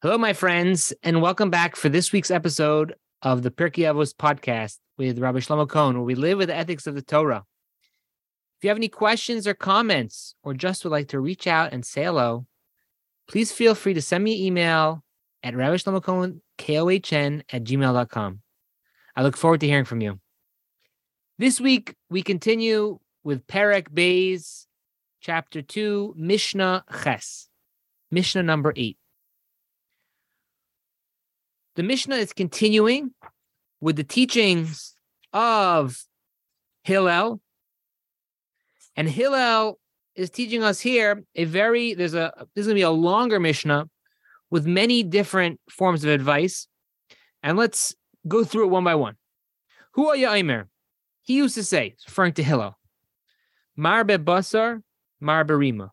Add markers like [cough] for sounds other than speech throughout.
Hello, my friends, and welcome back for this week's episode of the Pirkei Avos podcast with Rabbi Shlomo Kohn, where we live with the ethics of the Torah. If you have any questions or comments, or just would like to reach out and say hello, please feel free to send me an email at Rabbi Shlomo K-O-H-N, at gmail.com. I look forward to hearing from you. This week, we continue with Perek Beis, chapter 2, Mishnah Ches, Mishnah number 8. The Mishnah is continuing with the teachings of Hillel. And Hillel is teaching us here a very, there's a, this is going to be a longer Mishnah with many different forms of advice. And let's go through it one by one. Who are you, Aimer? He used to say, referring to Hillel, Marbe basar, marbe rima.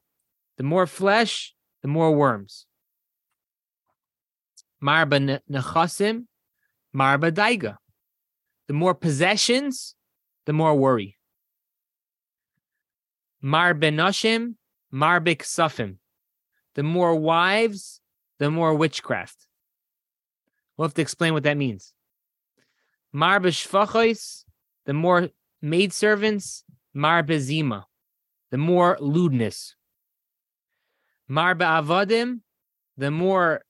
The more flesh, the more worms. Marba nechasim, marba daiga. The more possessions, the more worry. Marba nashim, marbik sufim. The more wives, the more witchcraft. We'll have to explain what that means. Marbe shvachos, the more maidservants, marbe zima, the more lewdness. Marba avadim, the more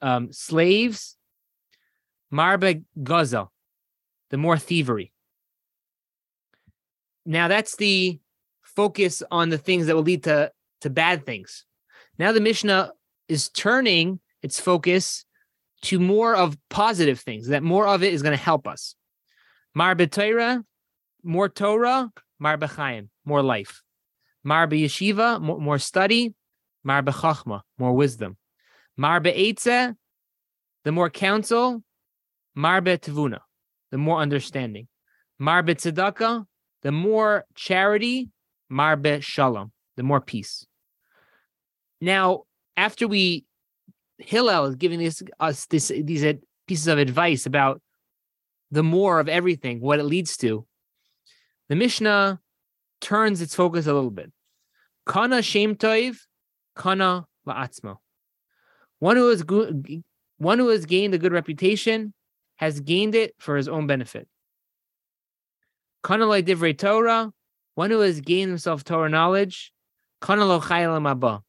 um, slaves, marbe gaza, the more thievery. Now that's the focus on the things that will lead to to bad things. Now the Mishnah is turning its focus to more of positive things. That more of it is going to help us. Marbe Torah, more Torah, marbe Chaim, more life. Yeshiva, more, more study. Marbe Chachma, more wisdom. Marbe Eitze, the more counsel. Marbe Tevuna, the more understanding. Marbe Tzedakah, the more charity. Marbe Shalom, the more peace. Now, after we, Hillel is giving this, us this, these pieces of advice about the more of everything, what it leads to. The Mishnah turns its focus a little bit. Kana Shem Toiv, Kana La'atzmo. One who has one who has gained a good reputation has gained it for his own benefit. Kanalai divrei Torah, one who has gained himself Torah knowledge, kanalo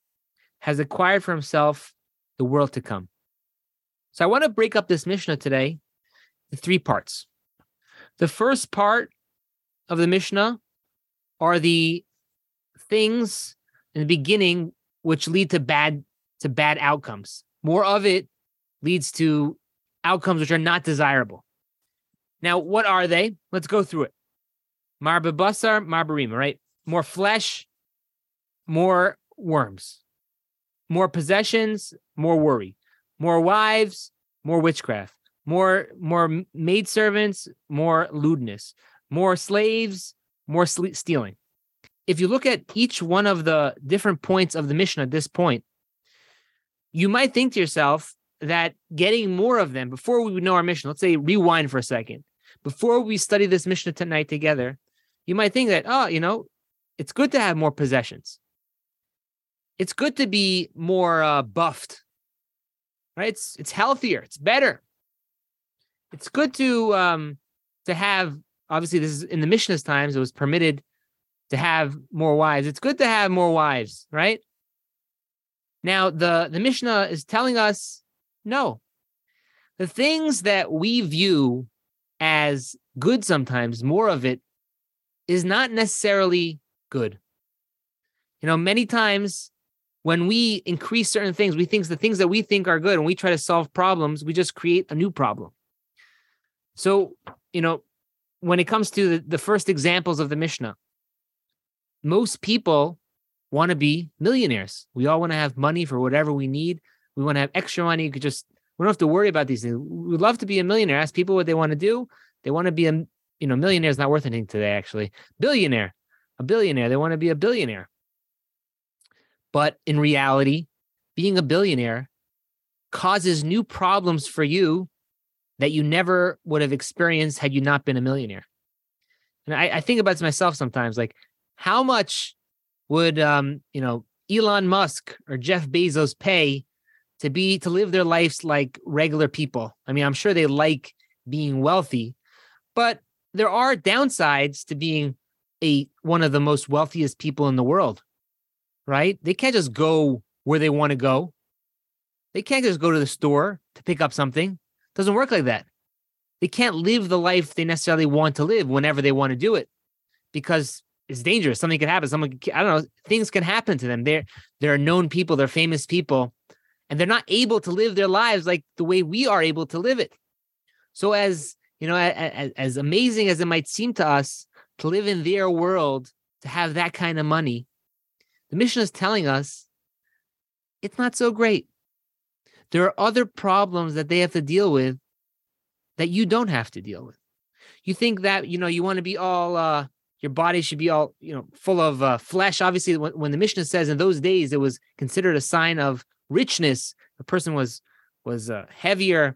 has acquired for himself the world to come. So I want to break up this Mishnah today in three parts. The first part of the Mishnah are the things in the beginning which lead to bad to bad outcomes. More of it leads to outcomes which are not desirable. Now, what are they? Let's go through it. Marba basar, marbarima, right? More flesh, more worms. More possessions, more worry. More wives, more witchcraft. More more maidservants, more lewdness. More slaves, more stealing. If you look at each one of the different points of the Mishnah at this point, you might think to yourself that getting more of them before we would know our Mishnah, let's say rewind for a second, before we study this Mishnah tonight together, you might think that, oh, you know, it's good to have more possessions. It's good to be more uh, buffed, right? It's it's healthier. It's better. It's good to um to have. Obviously, this is in the Mishnah's times. It was permitted to have more wives. It's good to have more wives, right? Now, the, the Mishnah is telling us no. The things that we view as good sometimes, more of it is not necessarily good. You know, many times when we increase certain things, we think the things that we think are good and we try to solve problems, we just create a new problem. So, you know, when it comes to the, the first examples of the Mishnah, most people want to be millionaires. We all want to have money for whatever we need. We want to have extra money. You could just we don't have to worry about these things. We'd love to be a millionaire. Ask people what they want to do. They want to be a you know millionaire is not worth anything today. Actually, billionaire, a billionaire. They want to be a billionaire. But in reality, being a billionaire causes new problems for you that you never would have experienced had you not been a millionaire. And I, I think about myself sometimes, like how much would um, you know Elon Musk or Jeff Bezos pay to be to live their lives like regular people. I mean, I'm sure they like being wealthy, but there are downsides to being a one of the most wealthiest people in the world. Right? They can't just go where they want to go. They can't just go to the store to pick up something. It doesn't work like that. They can't live the life they necessarily want to live whenever they want to do it because it's dangerous. Something could happen. Someone, I don't know, things can happen to them. They're they're known people, they're famous people, and they're not able to live their lives like the way we are able to live it. So, as you know, as, as amazing as it might seem to us to live in their world, to have that kind of money, the Mishnah is telling us it's not so great. There are other problems that they have to deal with that you don't have to deal with. You think that you know you want to be all uh, your body should be all you know full of uh, flesh. Obviously when, when, the mishnah says in those days it was considered a sign of richness a person was was uh, heavier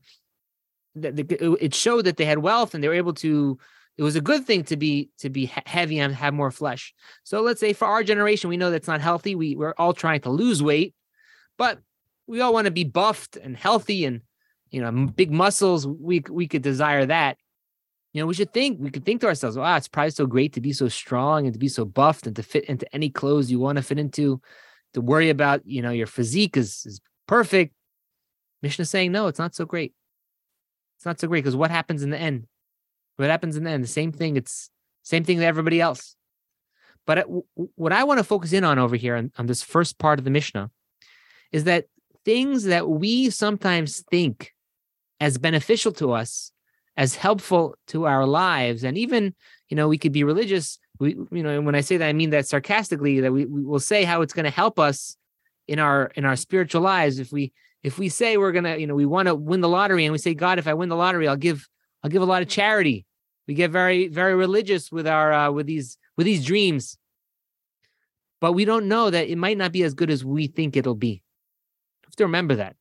it showed that they had wealth and they were able to it was a good thing to be to be heavy and have more flesh. So let's say for our generation we know that's not healthy. We, we're all trying to lose weight but we all want to be buffed and healthy and you know big muscles. We we could desire that you know, we should think, we could think to ourselves, wow, it's probably so great to be so strong and to be so buffed and to fit into any clothes you want to fit into, to worry about, you know, your physique is, is perfect. Mishnah is saying, no, it's not so great. It's not so great because what happens in the end? What happens in the end? The same thing. It's same thing to everybody else. But it, what I want to focus in on over here on, on this first part of the Mishnah is that things that we sometimes think as beneficial to us as helpful to our lives. And even you know we could be religious. We you know when i say that i mean that sarcastically that we, we will say how it's going to help us in our in our spiritual lives. If we if we say we're going to you know we want to win the lottery and we say god if i win the lottery i'll give i'll give a lot of charity. We get very very religious with our uh, with these with these dreams. But we don't know that it might not be as good as we think it'll be. You have to remember that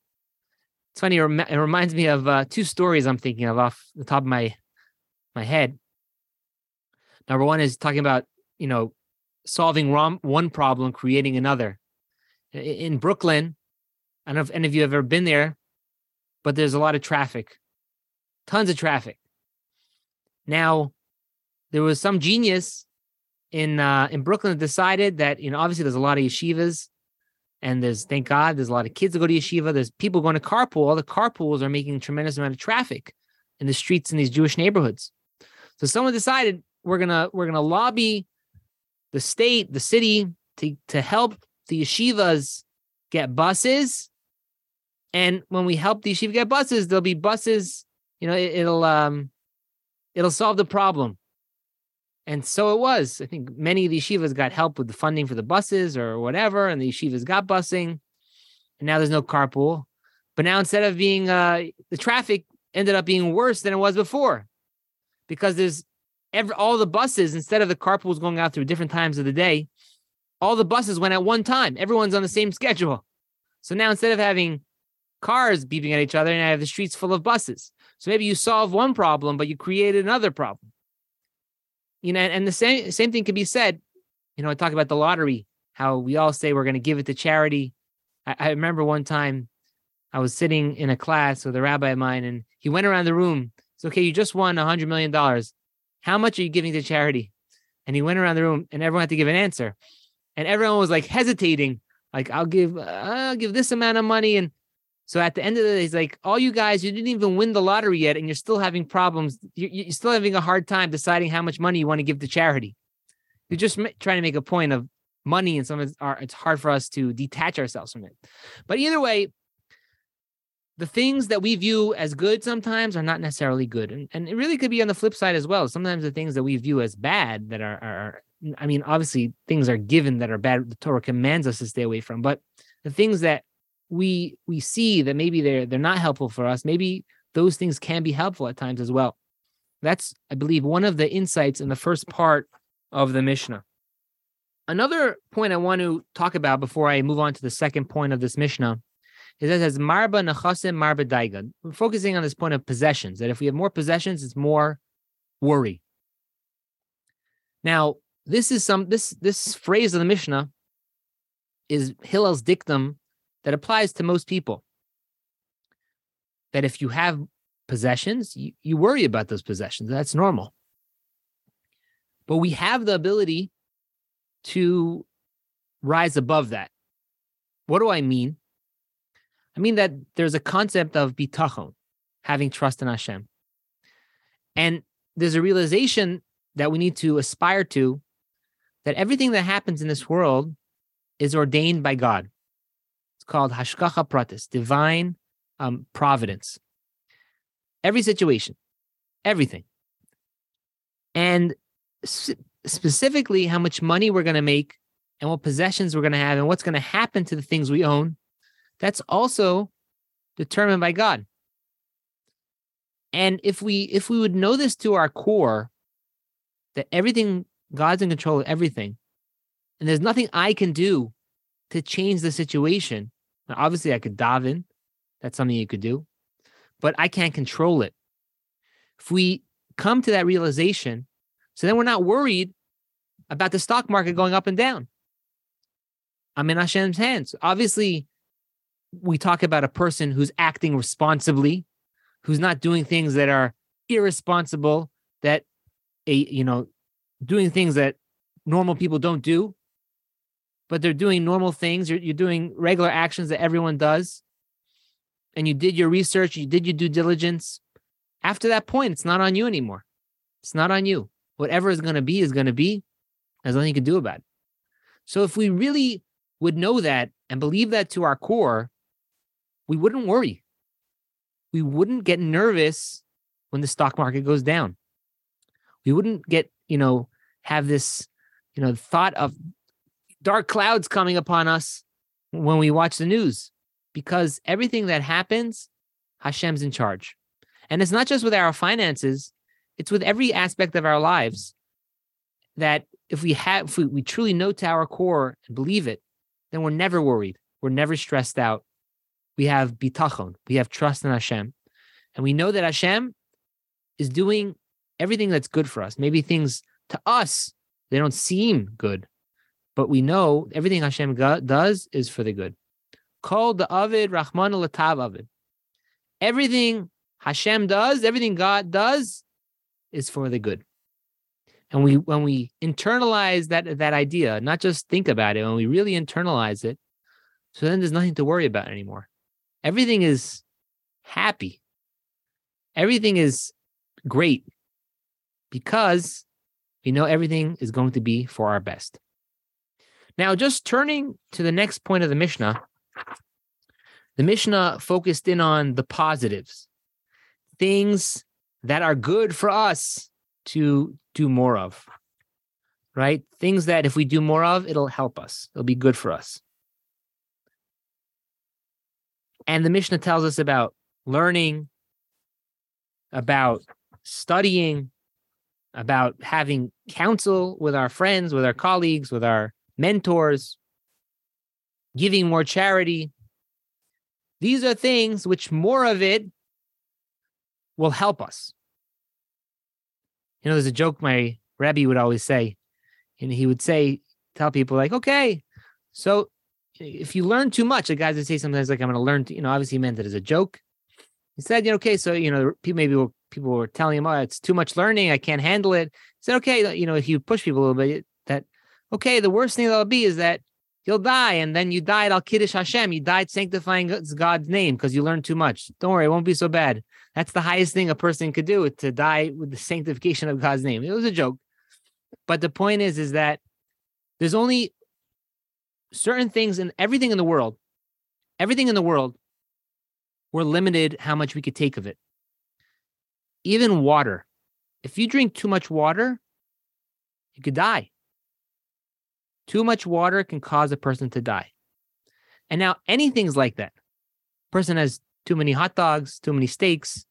it's funny. It, reminds me of uh, two stories I'm thinking of off the top of my my head. Number one is talking about you know solving one problem, creating another. In Brooklyn, I don't know if any of you have ever been there, but there's a lot of traffic, tons of traffic. Now, there was some genius in uh, in Brooklyn that decided that you know obviously there's a lot of yeshivas and there's thank God there's a lot of kids that go to yeshiva. There's people going to carpool. All the carpools are making a tremendous amount of traffic in the streets in these Jewish neighborhoods. So someone decided we're gonna we're gonna lobby the state, the city to to help the yeshivas get buses. And when we help the yeshiva get buses, there'll be buses. You know, it, it'll um it'll solve the problem. And so it was. I think many of the yeshivas got help with the funding for the buses or whatever, and the yeshivas got busing. And now there's no carpool. But now instead of being uh, the traffic ended up being worse than it was before, because there's every all the buses instead of the carpools going out through different times of the day, all the buses went at one time. Everyone's on the same schedule. So now instead of having cars beeping at each other, and I have the streets full of buses. So maybe you solve one problem, but you created another problem you know, and the same same thing can be said. You know, I talk about the lottery, how we all say we're going to give it to charity. I, I remember one time I was sitting in a class with a rabbi of mine, and he went around the room. It's okay, you just won a hundred million dollars. How much are you giving to charity? And he went around the room, and everyone had to give an answer, and everyone was like hesitating, like I'll give, I'll give this amount of money, and so at the end of the day, he's like, all you guys, you didn't even win the lottery yet, and you're still having problems. You're, you're still having a hard time deciding how much money you want to give to charity. You're just trying to make a point of money, and some of it's hard for us to detach ourselves from it. But either way, the things that we view as good sometimes are not necessarily good. And, and it really could be on the flip side as well. Sometimes the things that we view as bad that are, are, I mean, obviously things are given that are bad, the Torah commands us to stay away from. But the things that we we see that maybe they're they're not helpful for us. Maybe those things can be helpful at times as well. That's i believe one of the insights in the first part of the mishnah. Another point i want to talk about before i move on to the second point of this mishnah is that it says marba nachasim marba daiga. We're focusing on this point of possessions that if we have more possessions it's more worry. Now this is some this this phrase of the mishnah is hillel's dictum that applies to most people. that if you have possessions, you, you worry about those possessions. That's normal. But we have the ability to rise above that. What do I mean? I mean that there's a concept of bitachon, having trust in Hashem. And there's a realization that we need to aspire to that everything that happens in this world is ordained by God. It's called hashgacha pratis, divine um, providence. Every situation, everything. And specifically, how much money we're going to make and what possessions we're going to have and what's going to happen to the things we own, that's also determined by God. And if we if we would know this to our core, that everything God's in control of everything, and there's nothing I can do to change the situation. Now, obviously, I could dive in. That's something you could do, but I can't control it. If we come to that realization, so then we're not worried about the stock market going up and down. I'm in Hashem's hands. Obviously, we talk about a person who's acting responsibly, who's not doing things that are irresponsible, that a you know, doing things that normal people don't do, but they're doing normal things. You're, you're doing regular actions that everyone does. And you did your research, you did your due diligence. After that point, it's not on you anymore. It's not on you. Whatever is going to be is going to be. There's nothing you can do about it. So if we really would know that and believe that to our core, we wouldn't worry. We wouldn't get nervous when the stock market goes down. We wouldn't get, you know, have this, you know, thought of dark clouds coming upon us when we watch the news because everything that happens, Hashem's in charge. And it's not just with our finances, it's with every aspect of our lives that if we have if we, we truly know to our core and believe it, then we're never worried. We're never stressed out. We have bitachon. We have trust in Hashem. And we know that Hashem is doing everything that's good for us. Maybe things to us, they don't seem good, but we know everything Hashem does is for the good. Called the Avid Rahman Latav Avid. Everything Hashem does, everything God does is for the good. And we when we internalize that that idea, not just think about it, when we really internalize it, so then there's nothing to worry about anymore. Everything is happy. Everything is great because we know everything is going to be for our best. Now, just turning to the next point of the Mishnah, the Mishnah focused in on the positives, things that are good for us to do more of, right? Things that if we do more of, it'll help us, it'll be good for us. And the Mishnah tells us about learning, about studying, about having counsel with our friends, with our colleagues, with our mentors, giving more charity. These are things which more of it will help us. You know, there's a joke my rabbi would always say, and he would say, tell people, like, okay, so if you learn too much, the guys would say sometimes like, I'm going to learn, you know, obviously he meant it as a joke. He said, you know, okay, so, you know, maybe people were telling him, "Oh, it's too much learning. I can't handle it." He said, "Okay, you know, if you push people a little bit, okay, the worst thing that'll be is that you'll die, and then you died al kiddush Hashem. You died sanctifying God's name because you learned too much. Don't worry, it won't be so bad. That's the highest thing a person could do to die with the sanctification of God's name. It was a joke, but the point is, is that there's only certain things and everything in the world, everything in the world, we're limited how much we could take of it even water. If you drink too much water, you could die. Too much water can cause a person to die. And now anything's like that. Person has too many hot dogs, too many steaks,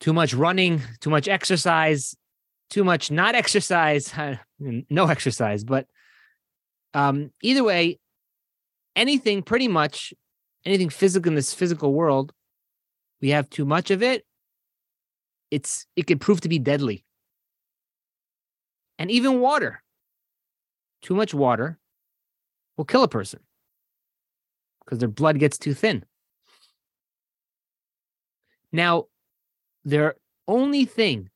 too much running, too much exercise, too much not exercise, [laughs] no exercise, but um, either way, anything pretty much anything physical in this physical world, we have too much of it it's it can prove to be deadly. And even water, too much water will kill a person because their blood gets too thin. Now, the only thing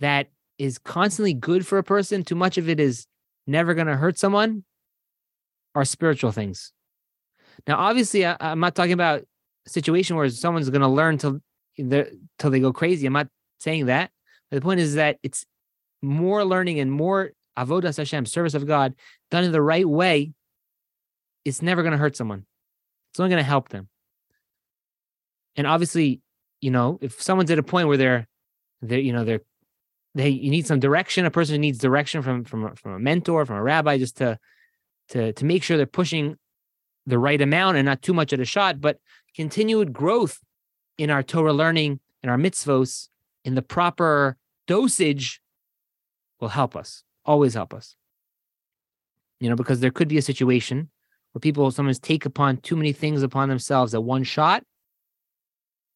that is constantly good for a person, too much of it is never going to hurt someone, are spiritual things. Now, obviously, I, am not talking about a situation where someone's going to learn till till they go crazy. I'm not saying that. But the point is that it's more learning and more avodas Hashem, service of God, done in the right way. It's never going to hurt someone. It's only going to help them. And obviously, you know, if someone's at a point where they're, they're, you know, they're, they, you need some direction. A person needs direction from from from a mentor, from a rabbi, just to to to make sure they're pushing the right amount and not too much at a shot. But continued growth in our Torah learning and our mitzvos in the proper dosage will help us, always help us. You know, because there could be a situation where people sometimes take upon too many things upon themselves at one shot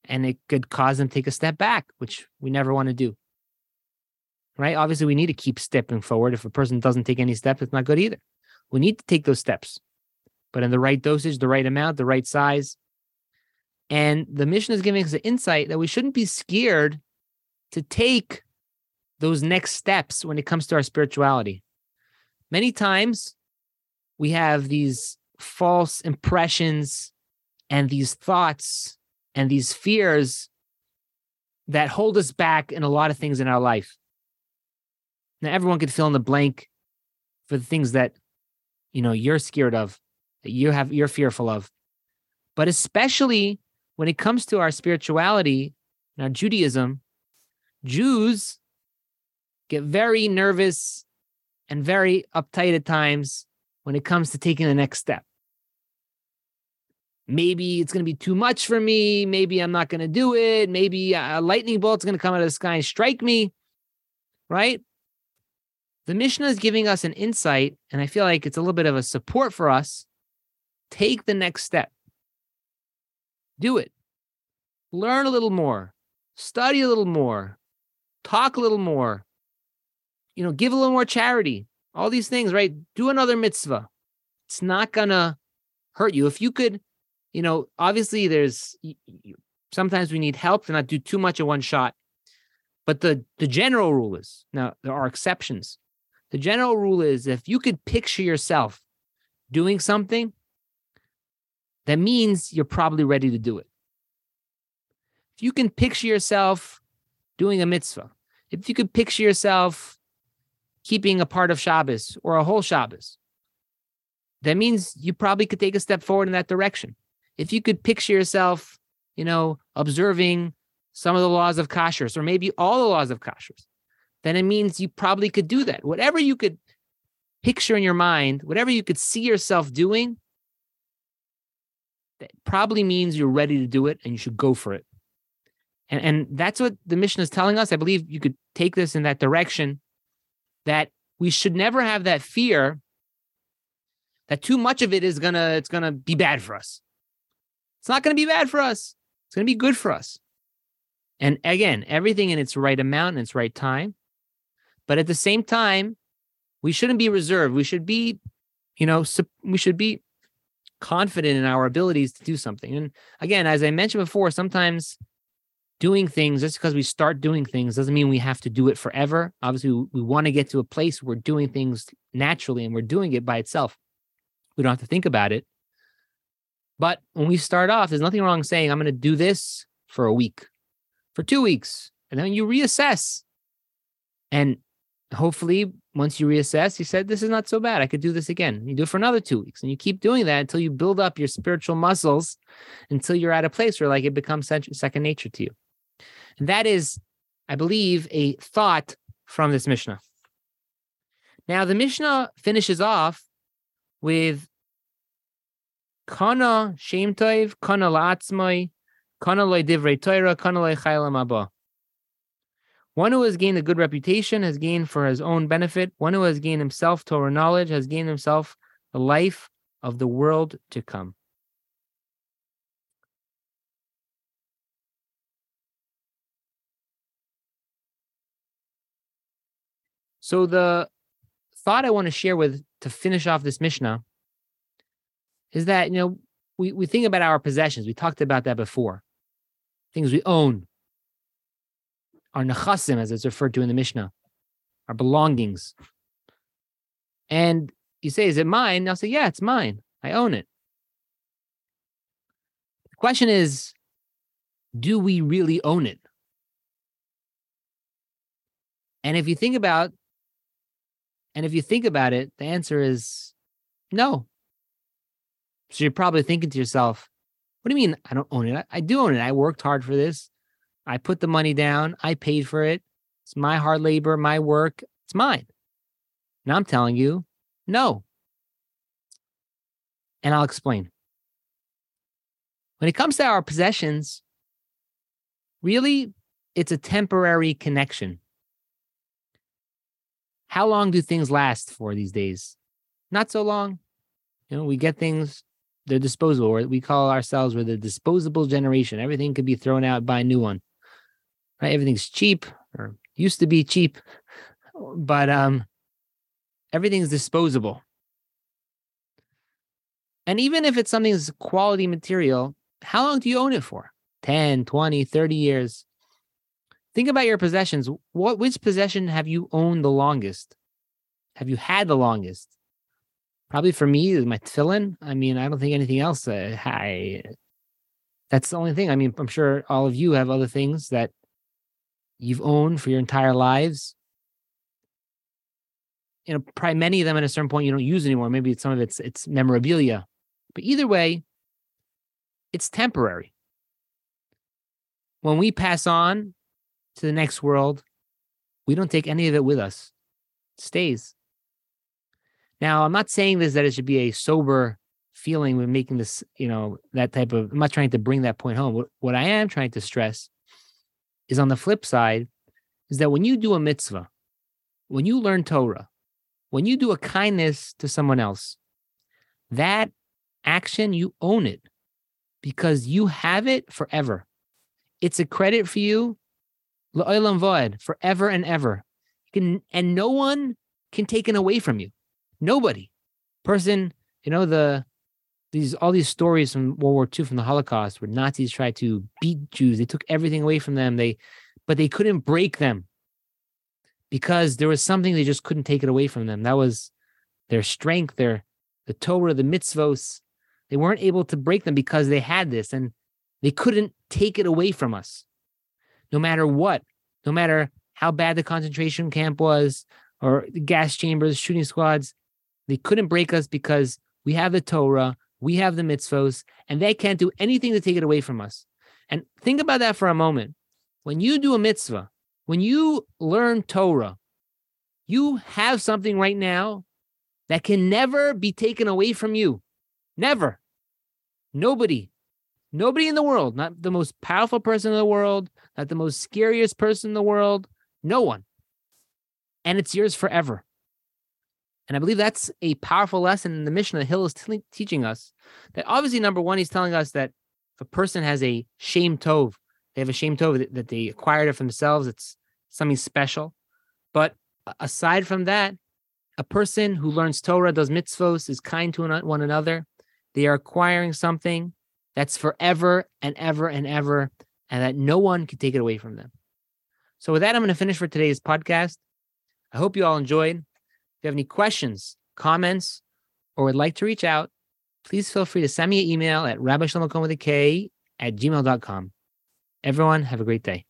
and it could cause them to take a step back, which we never want to do. Right? Obviously, we need to keep stepping forward. If a person doesn't take any steps, it's not good either. We need to take those steps, but in the right dosage, the right amount, the right size. And the Mishnah is giving us an insight that we shouldn't be scared to take those next steps when it comes to our spirituality. Many times we have these false impressions and these thoughts and these fears that hold us back in a lot of things in our life. Now, everyone could fill in the blank for the things that you know you're scared of, that you have you're fearful of, but especially when it comes to our spirituality our Judaism, Jews get very nervous and very uptight at times when it comes to taking the next step maybe it's going to be too much for me. Maybe I'm not going to do it. Maybe a lightning bolt's going to come out of the sky and strike me. Right? The Mishnah is giving us an insight, and I feel like it's a little bit of a support for us. Take the next step. Do it. Learn a little more. Study a little more. Talk a little more. You know, give a little more charity. All these things, right? Do another mitzvah. It's not to hurt you. If you could you know, obviously there's sometimes we need help to not do too much in one shot. But the the general rule is now there are exceptions. The general rule is if you could picture yourself doing something, that means you're probably ready to do it. If you can picture yourself doing a mitzvah, if you could picture yourself keeping a part of Shabbos or a whole Shabbos, that means you probably could take a step forward in that direction if you could picture yourself, you know, observing some of the laws of kashrus or maybe all the laws of kashrus, then it means you probably could do that. Whatever you could picture in your mind, whatever you could see yourself doing, that probably means you're ready to do it and you should go for it. And, and that's what the Mishnah is telling us. I believe you could take this in that direction that we should never have that fear that too much of it is gonna it's gonna be bad for us. It's not to be bad for us. It's to be good for us. And again, everything in its right amount and its right time. But at the same time, we shouldn't be reserved. We should be, you know, we should be confident in our abilities to do something. And again, as I mentioned before, sometimes doing things just because we start doing things doesn't mean we have to do it forever. Obviously, we, want to get to a place where we're doing things naturally and we're doing it by itself. We don't have to think about it. But when we start off, there's nothing wrong saying, I'm going to do this for a week, for two weeks. And then you reassess. And hopefully, once you reassess, you said, This is not so bad. I could do this again. You do it for another two weeks. And you keep doing that until you build up your spiritual muscles until you're at a place where like it becomes second nature to you. And that is, I believe, a thought from this Mishnah. Now, the Mishnah finishes off with Kana Shem Tov, Kana La'atzmai, Kana Loi Divrei Torah, Kana Loi Chaylam Abba. One who has gained a good reputation has gained for his own benefit. One who has gained himself Torah knowledge has gained himself the life of the world to come. So the thought I want to share with to finish off this Mishnah is that, you know, we, we think about our possessions. We talked about that before. things we own, our nechasim, as it's referred to in the Mishnah, our belongings. And you say, Is it mine? I'll say, Yeah, it's mine. I own it. The question is, do we really own it? And if you think about and if you think about it, the answer is no. So you're probably thinking to yourself, what do you mean I don't own it? I, I do own it. I worked hard for this. I put the money down. I paid for it. It's my hard labor, my work. It's mine. And I'm telling you, no. And I'll explain. When it comes to our possessions, really, it's a temporary connection. How long do things last for these days? Not so long. You know, we get things, they're disposable. We call ourselves we're the disposable generation. Everything could be thrown out, buy a new one. Right? Everything's cheap or used to be cheap, but um everything's disposable. And even if it's something that's quality material, how long do you own it for? 10, 20, 30 years. Think about your possessions. What which possession have you owned the longest? Have you had the longest? Probably for me my tefillin. I mean, I don't think anything else. Uh, I that's the only thing. I mean, I'm sure all of you have other things that you've owned for your entire lives. You know, probably many of them at a certain point you don't use anymore. Maybe it's some of it's it's memorabilia, but either way, it's temporary. When we pass on, to the next world, we don't take any of it with us. It stays. Now, I'm not saying this that it should be a sober feeling when making this, you know, that type of, I'm not trying to bring that point home. What, what I am trying to stress is on the flip side, is that when you do a mitzvah, when you learn Torah, when you do a kindness to someone else, that action, you own it because you have it forever. It's a credit for you La'olam void, forever and ever. Can, and no one can take it away from you. Nobody. Person, you know, the these all these stories from World War II from the Holocaust where Nazis tried to beat Jews. They took everything away from them. They but they couldn't break them because there was something they just couldn't take it away from them. That was their strength, their the Torah, the mitzvos. They weren't able to break them because they had this and they couldn't take it away from us no matter what, no matter how bad the concentration camp was or the gas chambers, shooting squads, they couldn't break us because we have the Torah, we have the mitzvos, and they can't do anything to take it away from us. And think about that for a moment. When you do a mitzvah, when you learn Torah, you have something right now that can never be taken away from you. Never. Nobody Nobody in the world, not the most powerful person in the world, not the most scariest person in the world, no one. And it's yours forever. And I believe that's a powerful lesson in the Mishnah that Hillel is t- teaching us. That obviously, number one, he's telling us that if a person has a shem tov, they have a shem tov that, that they acquired it for themselves, it's something special. But aside from that, a person who learns Torah, does mitzvos, is kind to one another, they are acquiring something that's forever and ever and ever, and that no one can take it away from them. So, with that, I'm going to finish for today's podcast. I hope you all enjoyed. If you have any questions, comments, or would like to reach out, please feel free to send me an email at rabbi with a K at gmail.com. Everyone, have a great day.